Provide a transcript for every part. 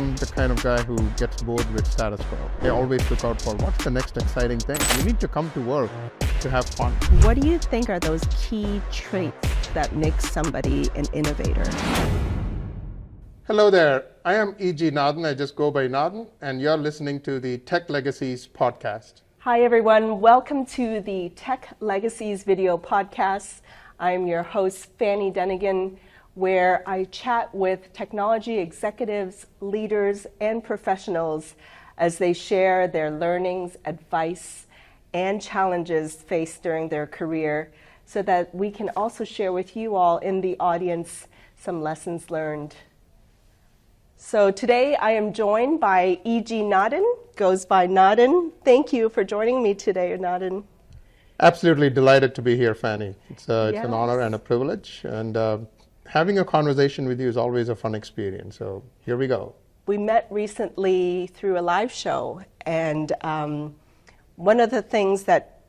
am the kind of guy who gets bored with status quo. They always look out for what's the next exciting thing. You need to come to work to have fun. What do you think are those key traits that make somebody an innovator? Hello there. I am E.G. Nadhan. I just go by Nadhan, and you're listening to the Tech Legacies podcast. Hi, everyone. Welcome to the Tech Legacies video podcast. I'm your host, Fanny Dunagan where I chat with technology executives, leaders, and professionals as they share their learnings, advice, and challenges faced during their career so that we can also share with you all in the audience some lessons learned. So today I am joined by E.G. Nadhan, goes by Nadhan. Thank you for joining me today, Nadhan. Absolutely delighted to be here, Fanny. It's, uh, yes. it's an honor and a privilege. And uh, having a conversation with you is always a fun experience. So here we go. We met recently through a live show, and um, one of the things that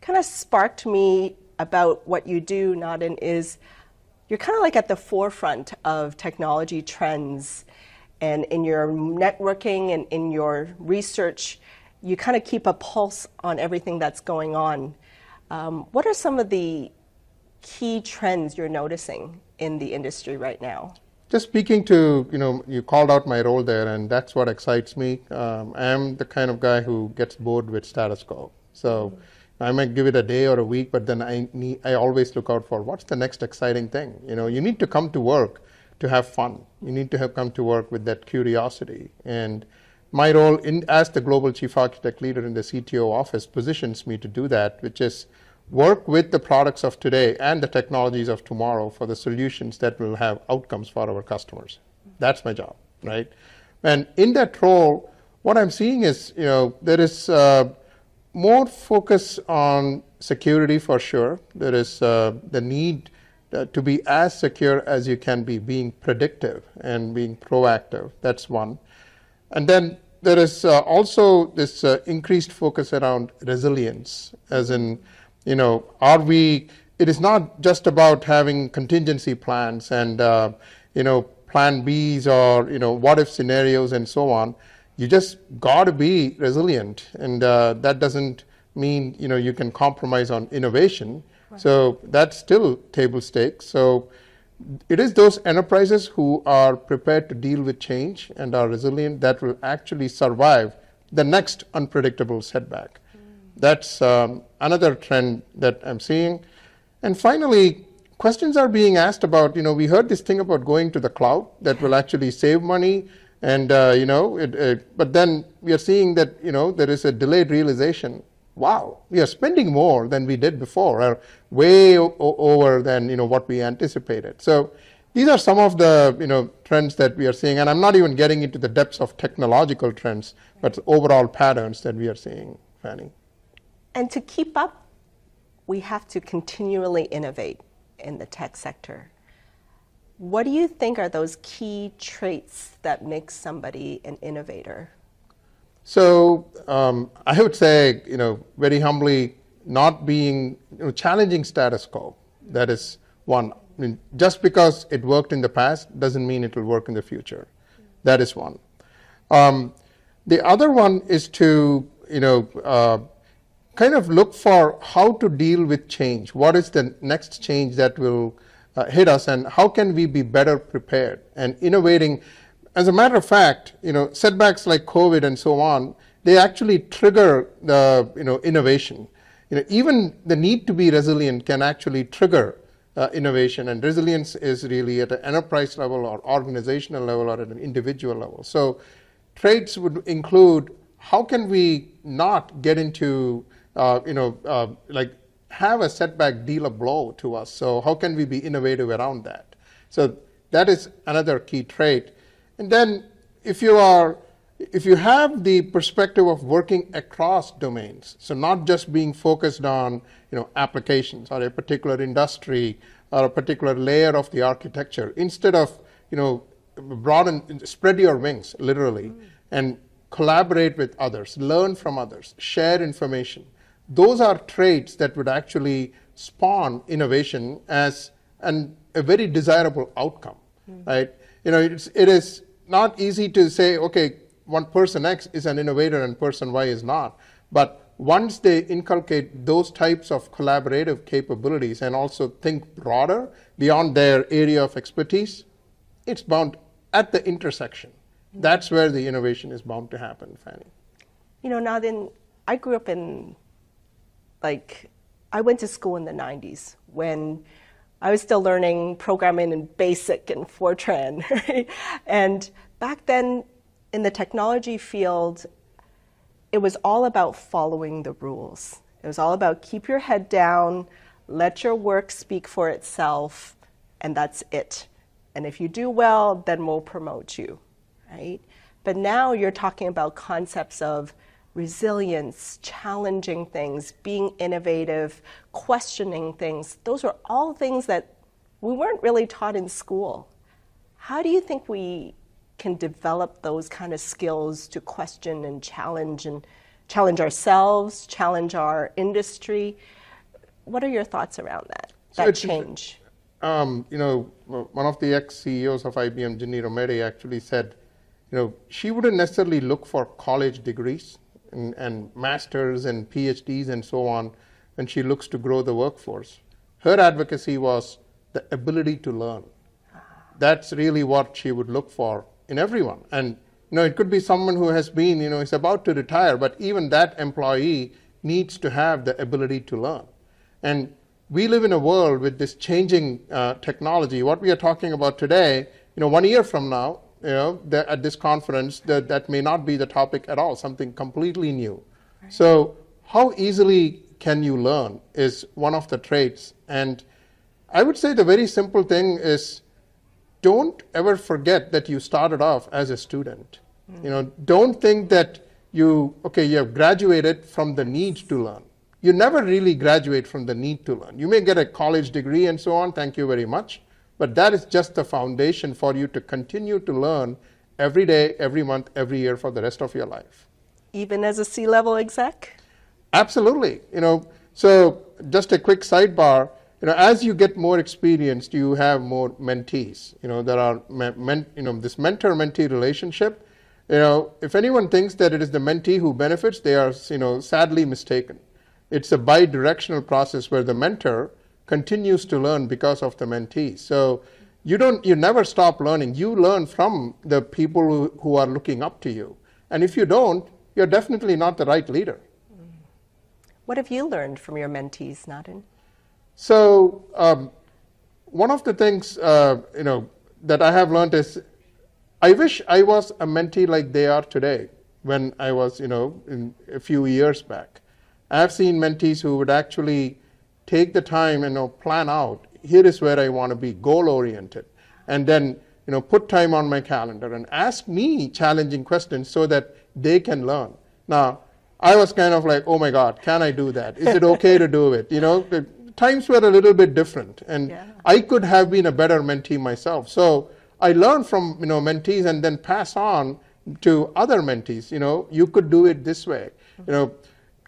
kind of sparked me about what you do, Nadhan, is you're kind of like at the forefront of technology trends. And in your networking and in your research, you kind of keep a pulse on everything that's going on. Um, what are some of the key trends you're noticing in the industry right now? Just speaking to, you know, you called out my role there, and that's what excites me. Um, I'm the kind of guy who gets bored with status quo. So mm-hmm. I might give it a day or a week, but then I need, I always look out for what's the next exciting thing. You know, you need to come to work to have fun. You need to have come to work with that curiosity. And my role in, as the global chief architect leader in the CTO office positions me to do that, which is work with the products of today and the technologies of tomorrow for the solutions that will have outcomes for our customers. That's my job, right? And in that role, what I'm seeing is, you know, there is uh, more focus on security for sure. There is uh, the need uh, to be as secure as you can be, being predictive and being proactive. That's one. And then there is uh, also this uh, increased focus around resilience, as in you know, are we, it is not just about having contingency plans and, uh, you know, plan Bs or, you know, what if scenarios and so on. You just got to be resilient. And uh, that doesn't mean, you know, you can compromise on innovation. Right. So that's still table stakes. So it is those enterprises who are prepared to deal with change and are resilient that will actually survive the next unpredictable setback. That's um, another trend that I'm seeing. And finally, questions are being asked about, you know, we heard this thing about going to the cloud that will actually save money. And, uh, you know, it, it, but then we are seeing that, you know, there is a delayed realization. Wow, we are spending more than we did before, or way over than, you know, what we anticipated. So these are some of the, you know, trends that we are seeing. And I'm not even getting into the depths of technological trends, but overall patterns that we are seeing, Fanny. And to keep up, we have to continually innovate in the tech sector. What do you think are those key traits that make somebody an innovator? So um, I would say, you know, very humbly, not being you know, challenging status quo. That is one. I mean, just because it worked in the past doesn't mean it will work in the future. That is one. Um, the other one is to, you know, uh, kind of look for how to deal with change. What is the next change that will uh, hit us, and how can we be better prepared and innovating? As a matter of fact, you know, setbacks like COVID and so on, they actually trigger the you know innovation. You know, even the need to be resilient can actually trigger uh, innovation, and resilience is really at an enterprise level or organizational level or at an individual level. So, traits would include how can we not get into uh, you know, uh, like have a setback deal a blow to us. So how can we be innovative around that? So that is another key trait. And then if you are if you have the perspective of working across domains, so not just being focused on you know applications or a particular industry or a particular layer of the architecture, instead of you know broaden spread your wings literally mm. and collaborate with others, learn from others, share information those are traits that would actually spawn innovation as an, a very desirable outcome, mm-hmm. right? You know, it's, it is not easy to say, okay, one person X is an innovator and person Y is not. But once they inculcate those types of collaborative capabilities and also think broader beyond their area of expertise, it's bound at the intersection. That's where the innovation is bound to happen, Fanny. You know, now then, I grew up in, like, I went to school in the 90s when I was still learning programming in BASIC and Fortran. Right? And back then, in the technology field, it was all about following the rules. It was all about keep your head down, let your work speak for itself, and that's it. And if you do well, then we'll promote you, right? But now you're talking about concepts of resilience, challenging things, being innovative, questioning things. Those are all things that we weren't really taught in school. How do you think we can develop those kind of skills to question and challenge and challenge ourselves, challenge our industry? What are your thoughts around that, so that change? Um, you know, one of the ex CEOs of IBM, Ginni Rometty, actually said, you know, she wouldn't necessarily look for college degrees and, and masters and PhDs and so on when she looks to grow the workforce. Her advocacy was the ability to learn. That's really what she would look for in everyone. And you know, it could be someone who has been, you know, is about to retire, but even that employee needs to have the ability to learn. And we live in a world with this changing uh, technology. What we are talking about today, you know, one year from now, you know, the, at this conference, that, that may not be the topic at all, something completely new. Right. So, how easily can you learn is one of the traits. And I would say the very simple thing is don't ever forget that you started off as a student. Mm. You know, don't think that you, okay, you have graduated from the need to learn. You never really graduate from the need to learn. You may get a college degree and so on, thank you very much. But that is just the foundation for you to continue to learn every day, every month, every year for the rest of your life. Even as a C level exec? Absolutely. You know, so just a quick sidebar. You know, as you get more experienced, you have more mentees. You know, there are men, you know this mentor-mentee relationship. You know, if anyone thinks that it is the mentee who benefits, they are you know sadly mistaken. It's a bi-directional process where the mentor continues to learn because of the mentee. So you don't you never stop learning. You learn from the people who, who are looking up to you. And if you don't, you're definitely not the right leader. What have you learned from your mentees, Nadhan? So um, one of the things uh, you know that I have learned is I wish I was a mentee like they are today when I was you know in a few years back. I have seen mentees who would actually take the time and you know, plan out here is where I want to be, goal oriented, and then you know put time on my calendar and ask me challenging questions so that they can learn. Now, I was kind of like, oh my God, can I do that? Is it okay to do it? You know, the times were a little bit different, and yeah. I could have been a better mentee myself. So I learned from you know mentees and then pass on to other mentees. You know, you could do it this way. You know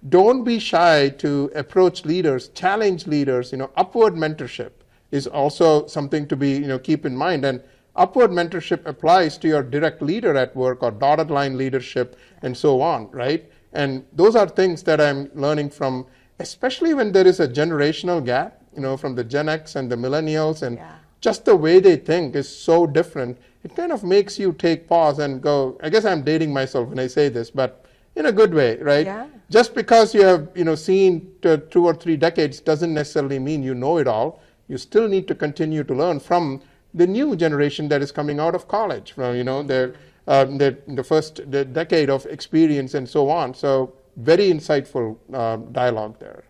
don't be shy to approach leaders, challenge leaders. You know, upward mentorship is also something to be, you know, keep in mind. And upward mentorship applies to your direct leader at work or dotted line leadership and so on, right? And those are things that I'm learning from, especially when there is a generational gap, you know, from the Gen X and the millennials and yeah. just the way they think is so different. It kind of makes you take pause and go, I guess I'm dating myself when I say this, but in a good way, right? Yeah. Just because you have you know seen two or three decades doesn't necessarily mean you know it all. You still need to continue to learn from the new generation that is coming out of college, from you know their uh, the, the first the decade of experience and so on. So very insightful uh, dialogue there.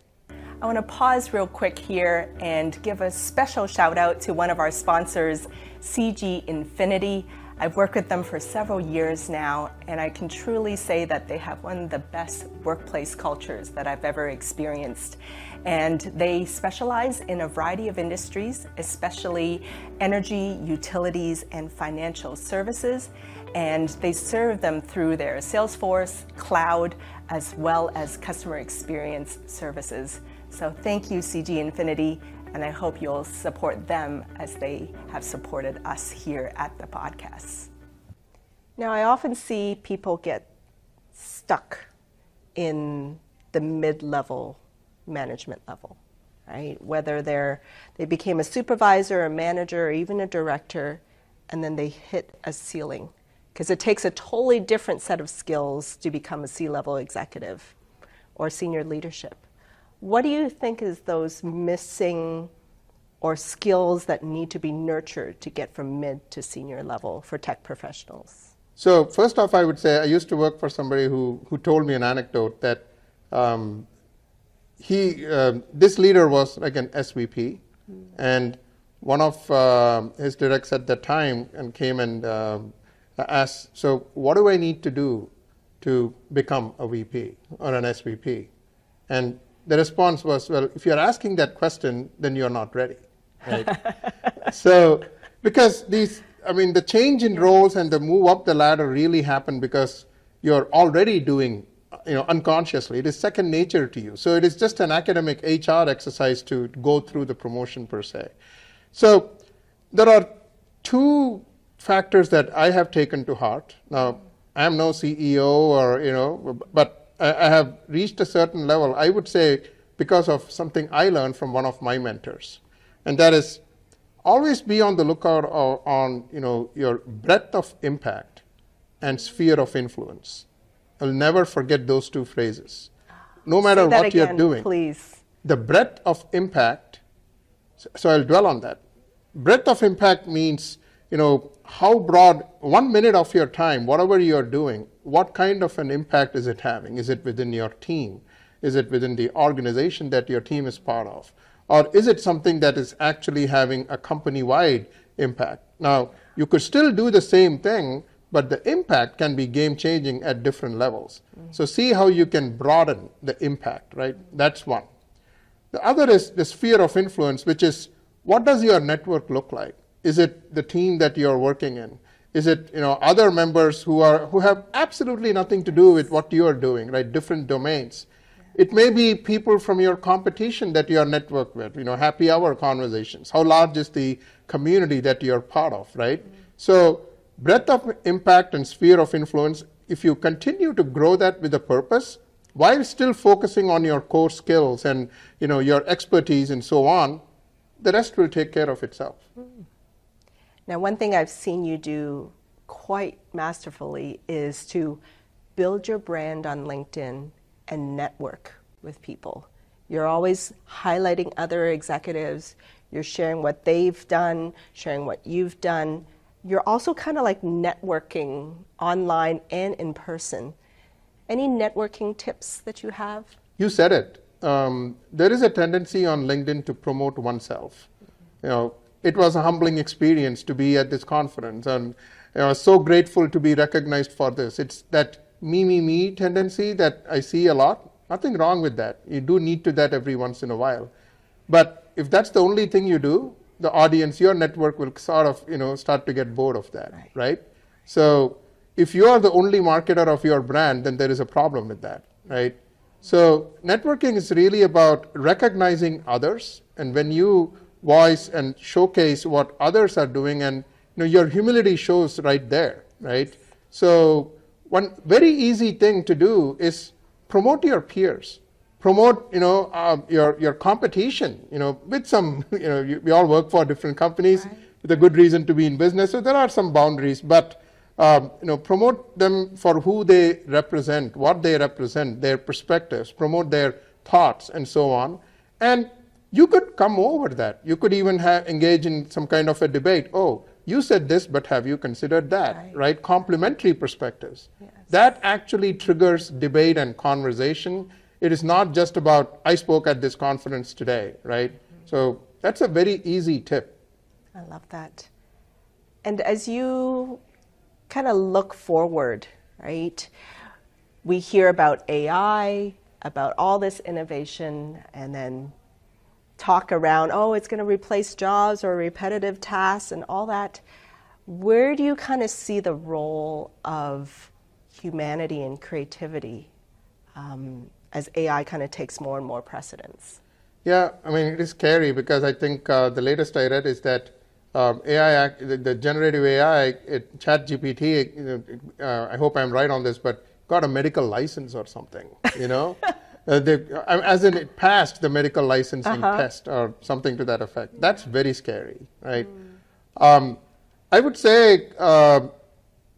I want to pause real quick here and give a special shout out to one of our sponsors, CG Infinity. I've worked with them for several years now, and I can truly say that they have one of the best workplace cultures that I've ever experienced. And they specialize in a variety of industries, especially energy, utilities, and financial services. And they serve them through their Salesforce, cloud, as well as customer experience services. So thank you, CG Infinity and I hope you'll support them as they have supported us here at the podcast. Now, I often see people get stuck in the mid level management level, right? Whether they're, they became a supervisor, a manager, or even a director, and then they hit a ceiling. Because it takes a totally different set of skills to become a C level executive or senior leadership. What do you think is those missing or skills that need to be nurtured to get from mid to senior level for tech professionals? So first off, I would say I used to work for somebody who, who told me an anecdote that um, he uh, this leader was like an SVP, mm. and one of uh, his directs at that time and came and uh, asked, "So what do I need to do to become a VP or an SVP?" And the response was, "Well, if you're asking that question, then you're not ready." Right? so because these, I mean, the change in roles and the move up the ladder really happen because you're already doing you know, unconsciously. It is second nature to you. So it is just an academic HR exercise to go through the promotion per se. So there are two factors that I have taken to heart. Now, I am no CEO or, you know, but I have reached a certain level, I would say, because of something I learned from one of my mentors. And that is always be on the lookout on, you know, your breadth of impact and sphere of influence. I'll never forget those two phrases. No matter what again, you're doing, please. the breadth of impact. So I'll dwell on that. Breadth of impact means, you know, how broad, one minute of your time, whatever you're doing, what kind of an impact is it having? Is it within your team? Is it within the organization that your team is part of? Or is it something that is actually having a company wide impact? Now, you could still do the same thing, but the impact can be game changing at different levels. Mm-hmm. So see how you can broaden the impact, right? That's one. The other is the sphere of influence, which is what does your network look like? Is it the team that you're working in? Is it you know other members who are who have absolutely nothing to do with what you are doing, right? Different domains. It may be people from your competition that you are networked with, you know, happy hour conversations. How large is the community that you're part of, right? Mm-hmm. So breadth of impact and sphere of influence, if you continue to grow that with a purpose, while still focusing on your core skills and you know your expertise and so on, the rest will take care of itself. Now, one thing I've seen you do quite masterfully is to build your brand on LinkedIn and network with people. You're always highlighting other executives, you're sharing what they've done, sharing what you've done, you're also kind of like networking online and in person. Any networking tips that you have? You said it. Um, there is a tendency on LinkedIn to promote oneself. You know, it was a humbling experience to be at this conference, and I was so grateful to be recognized for this. It's that me, me, me tendency that I see a lot. Nothing wrong with that. You do need to that every once in a while. But if that's the only thing you do, the audience, your network will sort of, you know, start to get bored of that, right? right? So if you are the only marketer of your brand, then there is a problem with that, right? So networking is really about recognizing others, and when you voice and showcase what others are doing, and you know, your humility shows right there, right? So one very easy thing to do is promote your peers promote you know uh, your your competition you know with some you know you, we all work for different companies right. with a good reason to be in business so there are some boundaries but um, you know promote them for who they represent what they represent their perspectives promote their thoughts and so on and you could come over that you could even have, engage in some kind of a debate oh you said this but have you considered that right, right? complementary perspectives yes. that actually triggers debate and conversation it is not just about, I spoke at this conference today, right? Mm-hmm. So that's a very easy tip. I love that. And as you kind of look forward, right, we hear about AI, about all this innovation, and then talk around, oh, it's going to replace jobs or repetitive tasks and all that. Where do you kind of see the role of humanity and creativity um, as AI kind of takes more and more precedence? Yeah, I mean, it is scary because I think uh, the latest I read is that um, AI, the, the, generative AI, it, ChatGPT, know, uh, I hope I'm right on this, but got a medical license or something, you know? uh, they, as in it passed the medical licensing uh-huh. test or something to that effect. That's very scary, right? Mm. Um, I would say uh,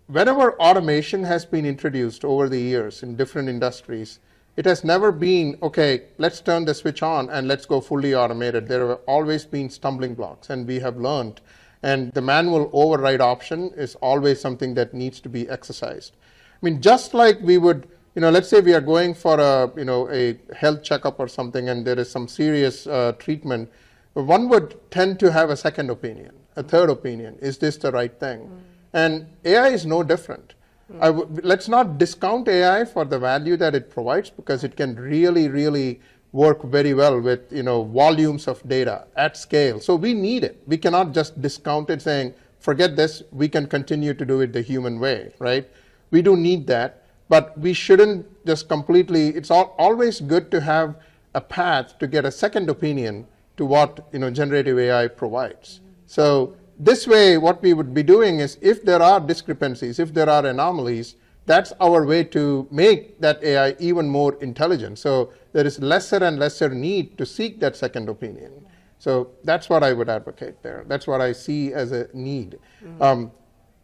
whenever automation has been introduced over the years in different industries, it has never been, okay, let's turn the switch on and let's go fully automated. There have always been stumbling blocks, and we have learned. And the manual override option is always something that needs to be exercised. I mean, just like we would, you know, let's say we are going for a, you know, a health checkup or something, and there is some serious uh, treatment, one would tend to have a second opinion, a third opinion. Is this the right thing? Mm. And AI is no different let's not discount AI for the value that it provides because it can really, really work very well with you know volumes of data at scale. So we need it. We cannot just discount it saying, forget this, we can continue to do it the human way, right? We do need that, but we shouldn't just completely, it's all, always good to have a path to get a second opinion to what you know generative AI provides. So this way, what we would be doing is if there are discrepancies, if there are anomalies, that's our way to make that AI even more intelligent. So there is lesser and lesser need to seek that second opinion. So that's what I would advocate there. That's what I see as a need. Mm-hmm. Um,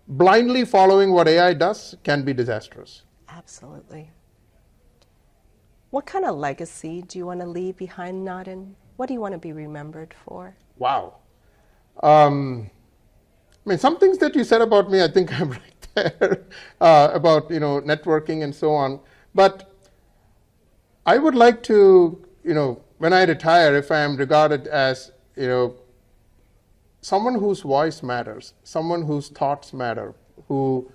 blindly following what AI does can be disastrous. Absolutely. What kind of legacy do you want to leave behind, Nadhan? What do you want to be remembered for? Wow. Um, I mean, some things that you said about me, I think I'm right there uh, about you know networking and so on. But I would like to, you know, when I retire, if I am regarded as you know someone whose voice matters, someone whose thoughts matter, who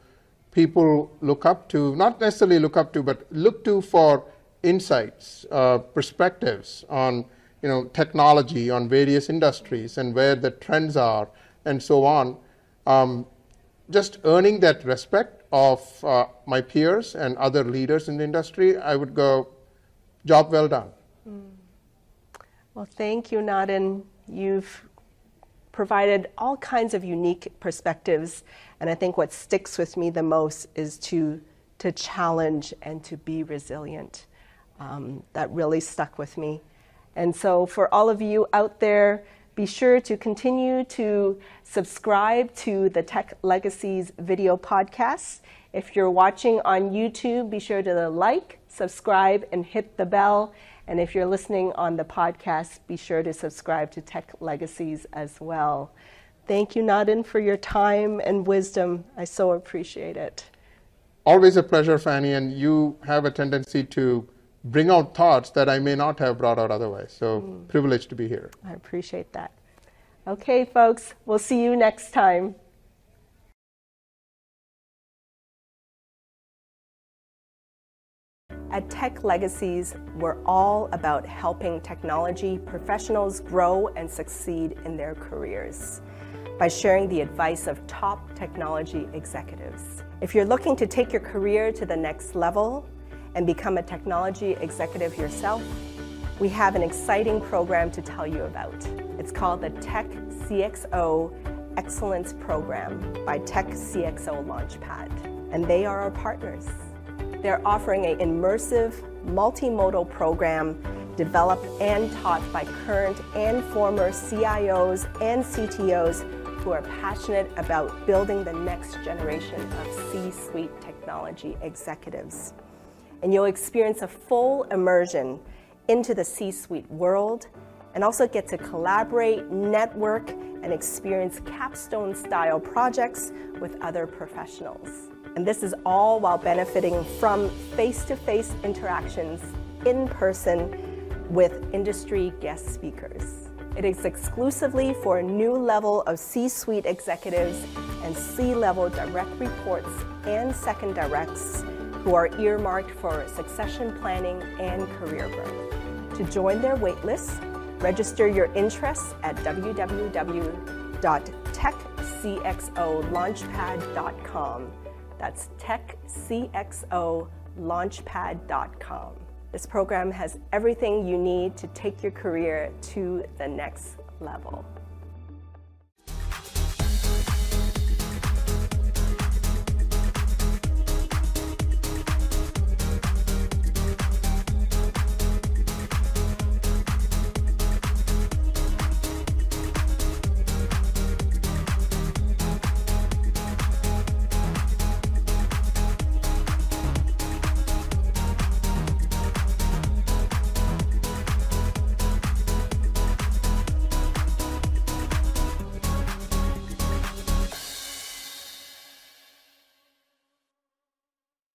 people look up to, not necessarily look up to, but look to for insights, uh, perspectives on you know technology, on various industries, and where the trends are, and so on um, just earning that respect of uh, my peers and other leaders in the industry, I would go, job well done. Mm. Well, thank you, Nadhan. You've provided all kinds of unique perspectives, and I think what sticks with me the most is to, to challenge and to be resilient. Um, that really stuck with me. And so, for all of you out there, be sure to continue to subscribe to the Tech Legacies video podcast. If you're watching on YouTube, be sure to like, subscribe, and hit the bell. And if you're listening on the podcast, be sure to subscribe to Tech Legacies as well. Thank you, Nadhan, for your time and wisdom. I so appreciate it. Always a pleasure, Fanny, and you have a tendency to bring out thoughts that I may not have brought out otherwise. So, mm. privileged to be here. I appreciate that. Okay, folks, we'll see you next time. At Tech Legacies, we're all about helping technology professionals grow and succeed in their careers by sharing the advice of top technology executives. If you're looking to take your career to the next level, and become a technology executive yourself, we have an exciting program to tell you about. It's called the Tech CXO Excellence Program by Tech CXO Launchpad, and they are our partners. They're offering an immersive, multimodal program developed and taught by current and former CIOs and CTOs who are passionate about building the next generation of C suite technology executives and you'll experience a full immersion into the C suite world and also get to collaborate, network, and experience capstone style projects with other professionals. And this is all while benefiting from face to face interactions in person with industry guest speakers. It is exclusively for a new level of C suite executives and C level direct reports and second directs who are earmarked for succession planning and career growth. To join their waitlist, register your interests at www.techcxolaunchpad.com. That's techcxolaunchpad.com. This program has everything you need to take your career to the next level.